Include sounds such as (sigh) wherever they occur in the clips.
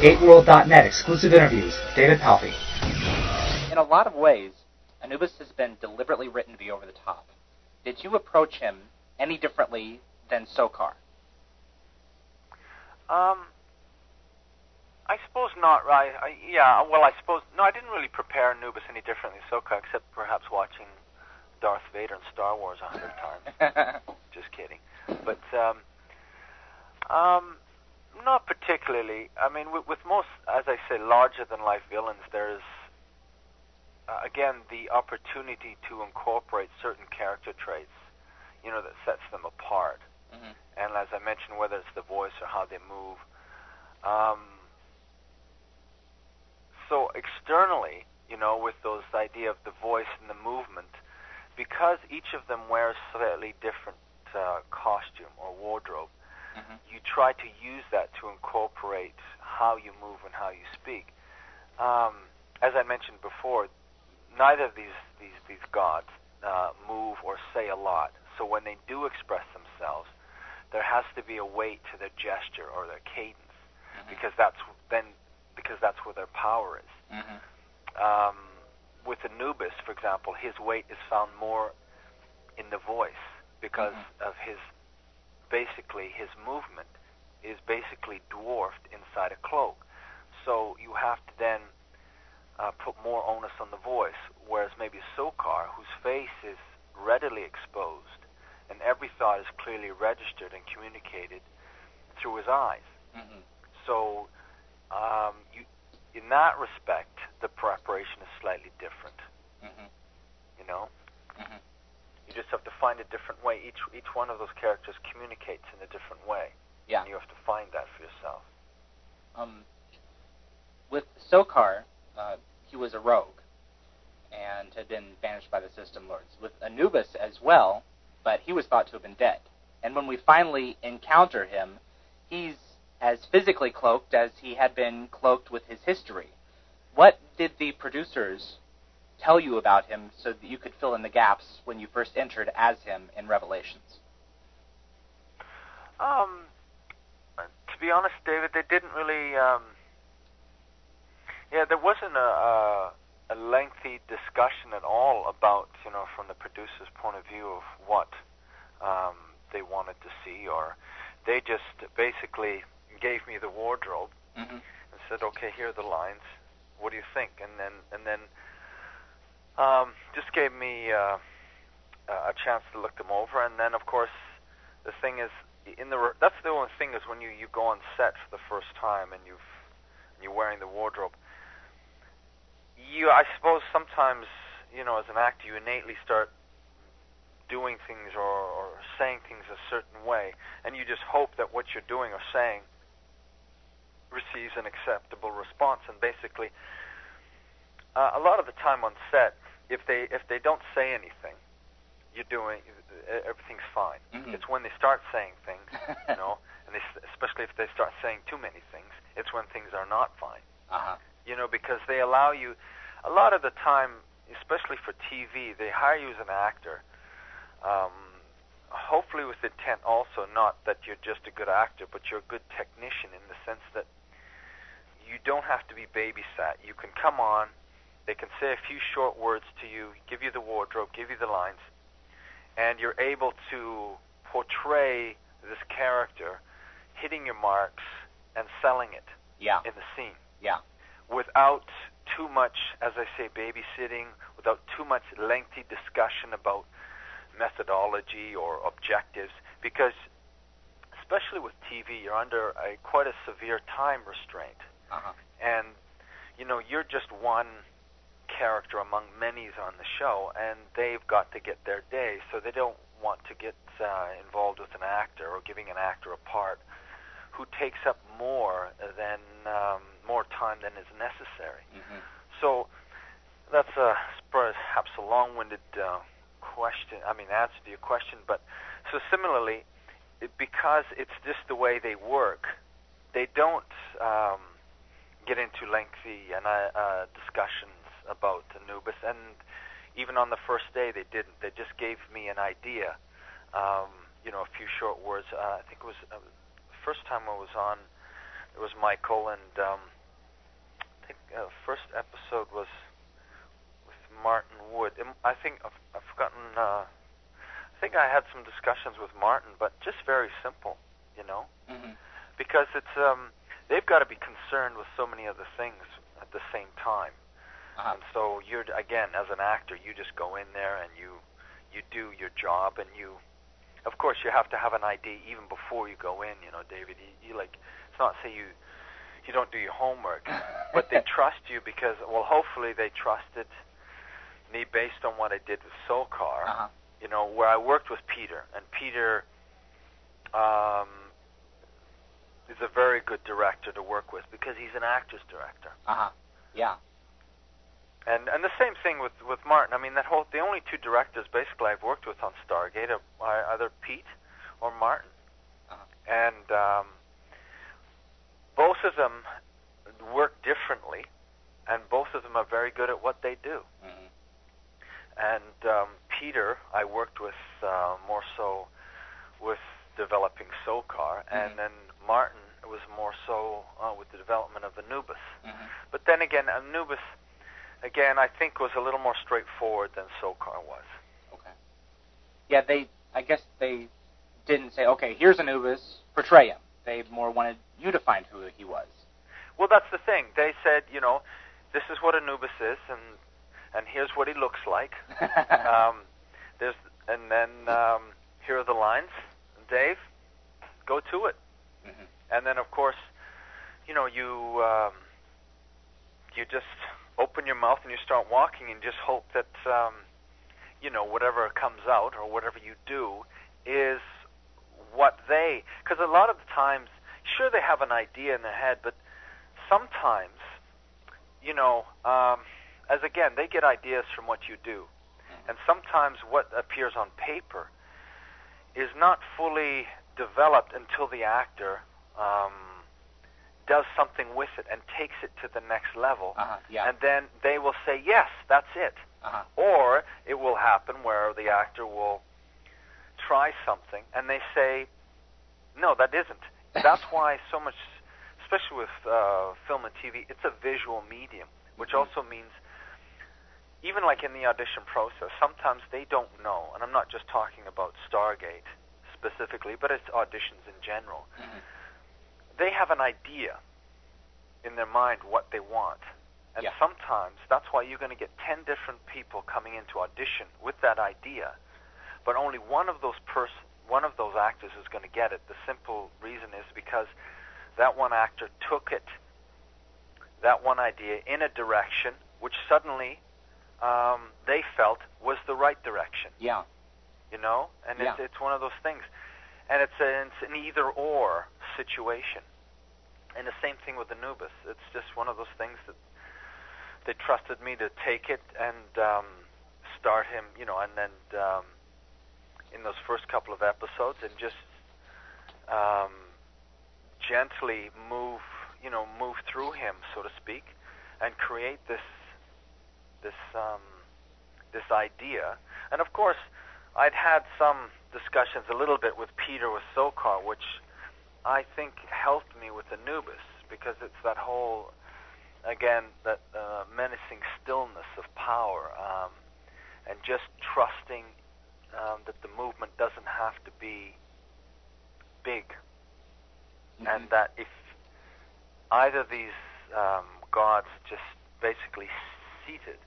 GateWorld.net exclusive interviews. David Palffy. In a lot of ways, Anubis has been deliberately written to be over the top. Did you approach him any differently than Sokar? Um, I suppose not. Right? I, yeah. Well, I suppose no. I didn't really prepare Anubis any differently than Sokar, except perhaps watching Darth Vader in Star Wars a hundred times. (laughs) Just kidding. But um, um, not particularly. I mean, with, with most, as I say, larger than life villains, there's uh, again the opportunity to incorporate certain character traits, you know, that sets them apart. Mm-hmm. And as I mentioned, whether it's the voice or how they move. Um, so externally, you know, with those idea of the voice and the movement, because each of them wears slightly different uh, costume or wardrobe, mm-hmm. you try to use that to incorporate how you move and how you speak. Um, as I mentioned before, neither of these these these gods uh, move or say a lot. So when they do express themselves, there has to be a weight to their gesture or their cadence, mm-hmm. because that's then because that's where their power is. Mm-hmm. Um, with Anubis, for example, his weight is found more in the voice because Mhm. of his basically his movement is basically dwarfed inside a cloak. So you have to then uh, put more onus on the voice, whereas maybe Sokar, whose face is readily exposed and every thought is clearly registered and communicated through his eyes. Mm-hmm. So, um, you, in that respect, the preparation is slightly different. Mm-hmm. You know, Mm-hmm. You just have to find a different way. Each each one of those characters communicates in a different way. Yeah. And you have to find that for yourself. Um, with Sokar, uh, he was a rogue and had been banished by the System Lords. With Anubis as well, but he was thought to have been dead. And when we finally encounter him, he's as physically cloaked as he had been cloaked with his history. What did the producers tell you about him so that you could fill in the gaps when you first entered as him in Revelations? Um, to be honest, David, they didn't really. Um, yeah, there wasn't a, a a lengthy discussion at all about you know from the producer's point of view of what um, they wanted to see, or they just basically gave me the wardrobe Mm-hmm. and said, "Okay, here are the lines. What do you think?" And then and then um, just gave me uh, a chance to look them over. And then, of course, the thing is, in the re- that's the only thing is when you you go on set for the first time and you've and you're wearing the wardrobe. You, I suppose, sometimes you know, as an actor, you innately start doing things or, or saying things a certain way, and you just hope that what you're doing or saying receives an acceptable response. And basically, uh, a lot of the time on set, if they if they don't say anything, you're doing everything's fine. Mhm. It's when they start saying things, (laughs) you know, and they, especially if they start saying too many things, it's when things are not fine. Uh-huh. You know, because they allow you. A lot of the time, especially for TV, they hire you as an actor. Um, hopefully, with intent also not that you're just a good actor, but you're a good technician in the sense that you don't have to be babysat. You can come on, they can say a few short words to you, give you the wardrobe, give you the lines, and you're able to portray this character hitting your marks and selling it Yeah. in the scene Yeah. without too much, as I say, babysitting, without too much lengthy discussion about methodology or objectives, because especially with TV, you're under a quite a severe time restraint, Uh-huh. and you know you're just one character among many on the show, and they've got to get their day, so they don't want to get uh, involved with an actor or giving an actor a part who takes up more than um, more time than is necessary. Mm-hmm. So that's a perhaps a long-winded uh, question. I mean, answer to your question, but so similarly, it, because it's just the way they work, they don't um, get into lengthy and uh, uh, discussions about Anubis, and even on the first day they didn't. They just gave me an idea, um, you know, a few short words. Uh, I think it was uh, the first time I was on there was Michael, and um, I think uh, first episode was with Martin Wood. I think I've, I've forgotten. Uh, I think I had some discussions with Martin, but just very simple, you know, hmm because it's um, they've got to be concerned with so many other things at the same time. Uh-huh. And so you're again as an actor, you just go in there and you you do your job, and you, of course, you have to have an idea even before you go in. You know, David, you, you like it's not say you you don't do your homework, (laughs) but they trust you because well, hopefully they trusted me based on what I did with Sokar. Uh-huh. You know, where I worked with Peter, and Peter. Um, is a very good director to work with because he's an actor's director. Uh-huh. Yeah. And and the same thing with with Martin. I mean, that whole the only two directors basically I've worked with on Stargate are, are either Pete or Martin, Uh-huh. and um, both of them work differently, and both of them are very good at what they do. hmm And um, Peter, I worked with uh, more so with developing Sokar, and Mhm. then Martin was more so uh, with the development of Anubis. hmm But then again, Anubis, again, I think was a little more straightforward than Sokar was. Okay. Yeah, they. I guess they didn't say, okay, here's Anubis, portray him. They more wanted you to find who he was. Well, that's the thing. They said, you know, this is what Anubis is, and and here's what he looks like. (laughs) um, there's and then um, here are the lines. Dave, go to it. Mhm. And then, of course, you know, you um, you just open your mouth and you start walking, and just hope that um, you know whatever comes out or whatever you do is what they. Because a lot of the times, sure, they have an idea in their head, but sometimes, you know, um, as again, they get ideas from what you do, and sometimes what appears on paper is not fully developed until the actor um, does something with it and takes it to the next level. Uh-huh. Yeah. And then they will say, yes, that's it. uh-huh. Or it will happen where the actor will try something and they say, no, that isn't. (laughs) That's why so much, especially with uh, film and TV, it's a visual medium, which Mhm. also means even like in the audition process, sometimes they don't know, and I'm not just talking about Stargate specifically, but it's auditions in general. Mhm. They have an idea in their mind what they want. And Yeah. sometimes that's why you're going to get 10 different people coming into audition with that idea, but only one of those person one of those actors is going to get it. The simple reason is because that one actor took it that one idea in a direction which suddenly um, they felt was the right direction Yeah. you know and it's it's one of those things and it's, a, it's an either or situation and the same thing with Anubis. It's just one of those things that they trusted me to take it and um, start him you know and then um, in those first couple of episodes and just um, gently move you know move through him so to speak and create this this um, this idea. And of course I'd had some discussions a little bit with Peter with Sokar, which I think helped me with Anubis because it's that whole, again, that uh, menacing stillness of power um, and just trusting um, that the movement doesn't have to be big Mhm. and that if either these um, gods just basically seated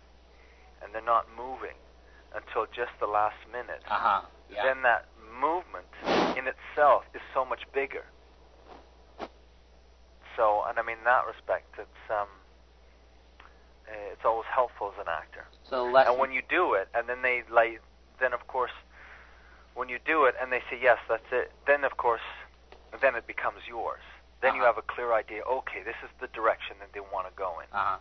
and they're not moving until just the last minute, Uh-huh. Yeah. then that movement in itself is so much bigger. So, and I mean in that respect, it's um, eh, it's always helpful as an actor. so less. And when you do it, and then they like, then of course, when you do it, and they say yes, that's it. Then of course, then it becomes yours. Then you Uh-huh. have a clear idea. Okay, this is the direction that they want to go in. Uh-huh.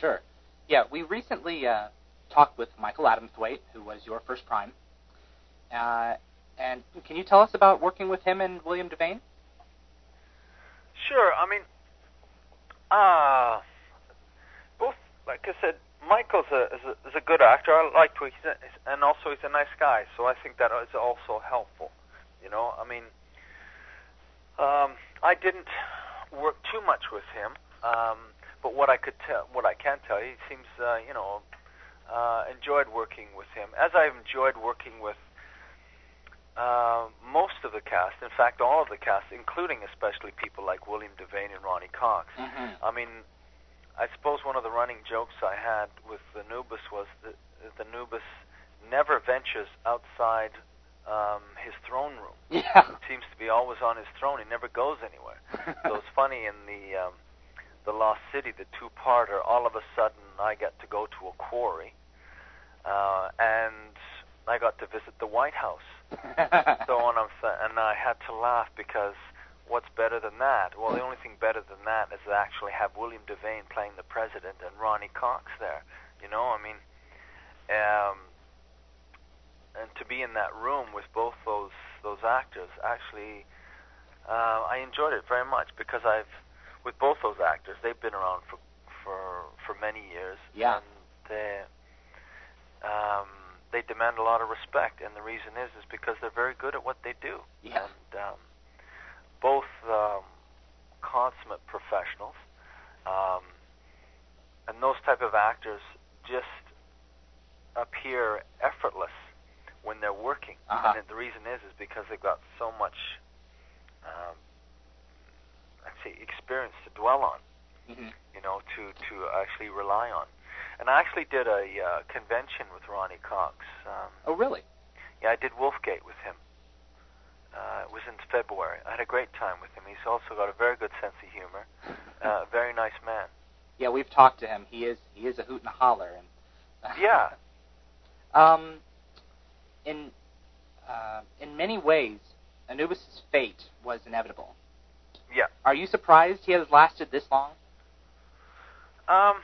Sure. Yeah, we recently uh, talked with Michael Adamthwaite, who was your first prime. Uh, and can you tell us about working with him and William Devane? Sure. I mean, uh, both, like I said, Michael's a, is a, is a good actor. I like to, he's a, and also he's a nice guy. So I think that is also helpful. You know, I mean, Um, I didn't work too much with him, um, but what I could tell, what I can tell he seems, uh, you know, uh, enjoyed working with him, as I've enjoyed working with uh, most of the cast. In fact, all of the cast, including especially people like William Devane and Ronny Cox. Mm-hmm. I mean, I suppose one of the running jokes I had with the Anubis was that the Anubis never ventures outside um, his throne room. (laughs) Yeah. Seems to be always on his throne. He never goes anywhere. (laughs) so it's funny in the um, the Lost City, the two-parter. All of a sudden, I get to go to a quarry, uh, and I got to visit the White House. (laughs) so on, I'm th- and I had to laugh because what's better than that? Well, the only thing better than that is to actually have William Devane playing the president and Ronny Cox there. You know, I mean, um, and to be in that room with both those those actors, actually, uh, I enjoyed it very much because I've with both those actors, they've been around for for for many years. Yeah. And they um, they demand a lot of respect, and the reason is is because they're very good at what they do. Yeah. And um, both um, consummate professionals, um, and those type of actors just appear effortless when they're working. Uh-huh. And the reason is is because they've got so much, um, I'd say, experience to dwell on hmm you know, to to actually rely on. And I actually did a uh, convention with Ronny Cox. Um, Oh, really? yeah, I did Wolfgate with him. Uh, it was in February. I had a great time with him. He's also got a very good sense of humor. (laughs) Uh, very nice man. Yeah, we've talked to him. He is he is a hoot and a holler, and (laughs) Yeah. um, in uh, in many ways, Anubis's fate was inevitable. Yeah. Are you surprised he has lasted this long? Um,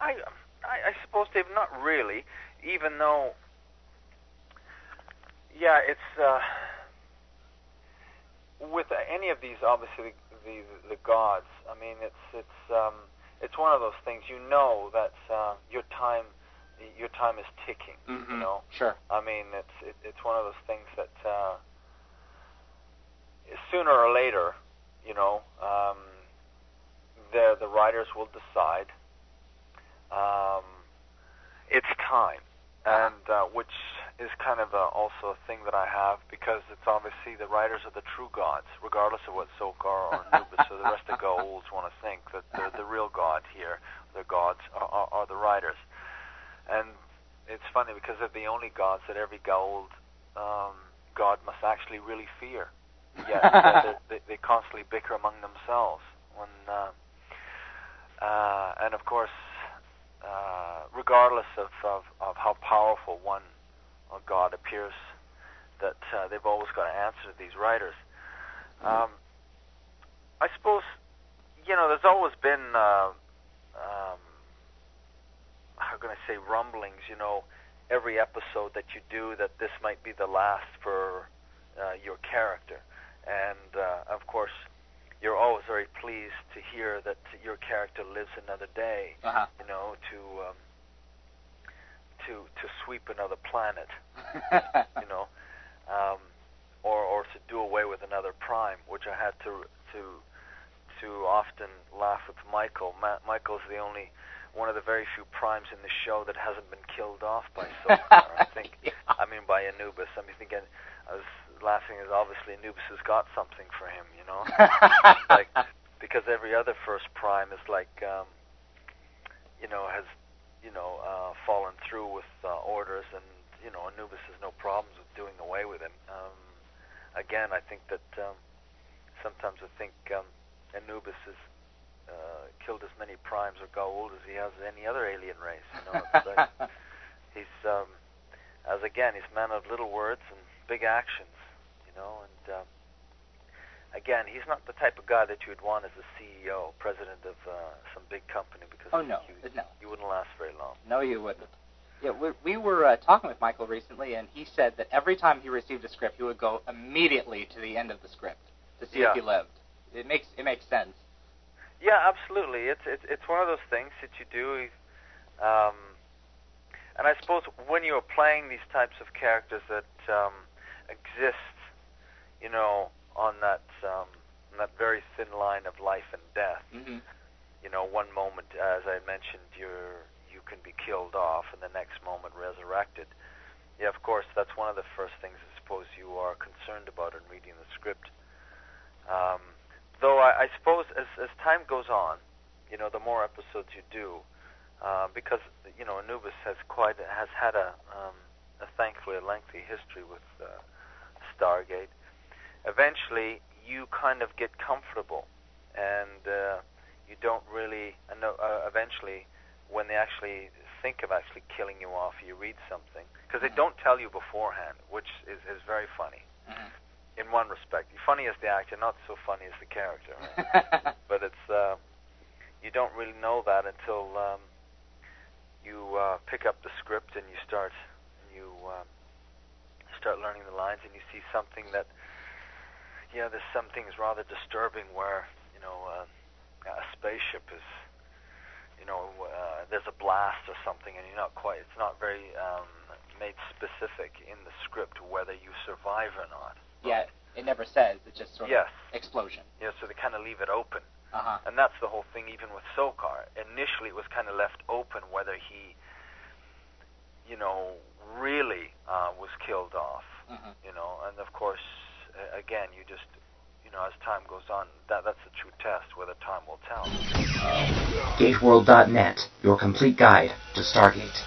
I, I I suppose Dave, not really. Even though, yeah, it's uh, with any of these, obviously the, the the gods. I mean, it's it's um, it's one of those things. You know that uh, your time your time is ticking. You know. Sure. I mean, it's it, it's one of those things that uh, sooner or later, you know, um, the the writers will decide um, it's time, and uh, which is kind of a, also a thing that I have because it's obviously the writers are the true gods, regardless of what Sokar or (laughs) Anubis or the rest of Goa'ulds want to think that the the real god here, the gods are, are, are the writers, and it's funny because they're the only gods that every Goa'uld um, god must actually really fear. Yet (laughs) uh, they, they constantly bicker among themselves. When uh, uh, and of course, uh, regardless of, of, of how powerful one god appears, that uh, they've always got to answer to these writers. Um, I suppose you know there's always been uh, um, how can I say rumblings. You know, every episode that you do that this might be the last for uh, your character, and uh, of course you're always very pleased to hear that your character lives another day. Uh-huh. You know, to um, to to sweep another planet. (laughs) You know, um, or or to do away with another prime, which I had to to to often laugh with Michael. Ma- Michael's the only one of the very few primes in the show that hasn't been killed off by (laughs) Sokar. I think. Yeah. I mean, by Anubis. I mean, thinking. I was laughing as obviously Anubis has got something for him. You know. (laughs) like because every other first prime is like um you know has you know uh fallen through with uh, orders and you know Anubis has no problems with doing away with him. Um again I think that um sometimes I think um Anubis has uh killed as many primes or Goa'uld as he has any other alien race you know it's like (laughs) he's um as again he's a man of little words and big actions you know and um again, he's not the type of guy that you would want as a CEO, president of uh, some big company, because Oh, no. you, No. you wouldn't last very long. No, you wouldn't. Yeah, we, we were uh, talking with Michael recently, and he said that every time he received a script, he would go immediately to the end of the script to see Yeah. if he lived. It makes it makes sense. Yeah, absolutely. It's it's it's one of those things that you do. Um, and I suppose when you are playing these types of characters that um, exist, you know, on that um, on that very thin line of life and death. hmm You know, one moment, as I mentioned, you're you can be killed off, and the next moment resurrected. Yeah, of course, that's one of the first things I suppose you are concerned about in reading the script. Um, though I, I suppose as as time goes on, you know, the more episodes you do, uh, because you know Anubis has quite has had a um, a thankfully a lengthy history with uh, Stargate. Eventually, you kind of get comfortable, and uh, you don't really. I know, uh, eventually, when they actually think of actually killing you off, you read something because they Mhm. don't tell you beforehand, which is is very funny hmm in one respect. Funny as the actor, not so funny as the character. Right? (laughs) but it's uh, you don't really know that until um, you uh, pick up the script and you start you um, start learning the lines and you see something that yeah, there's some things rather disturbing where you know uh, a spaceship is you know uh, there's a blast or something and you're not quite it's not very um, made specific in the script whether you survive or not. yeah, it never says. It's just sort Yes. of explosion. Yeah, so they kind of leave it open. Uh huh. And that's the whole thing, even with Sokar. Initially, it was kind of left open whether he, you know, really uh, was killed off. hmm You know, and of course, again, you just, you know, as time goes on, that that's the true test. Whether time will tell. GateWorld.net, your complete guide to Stargate.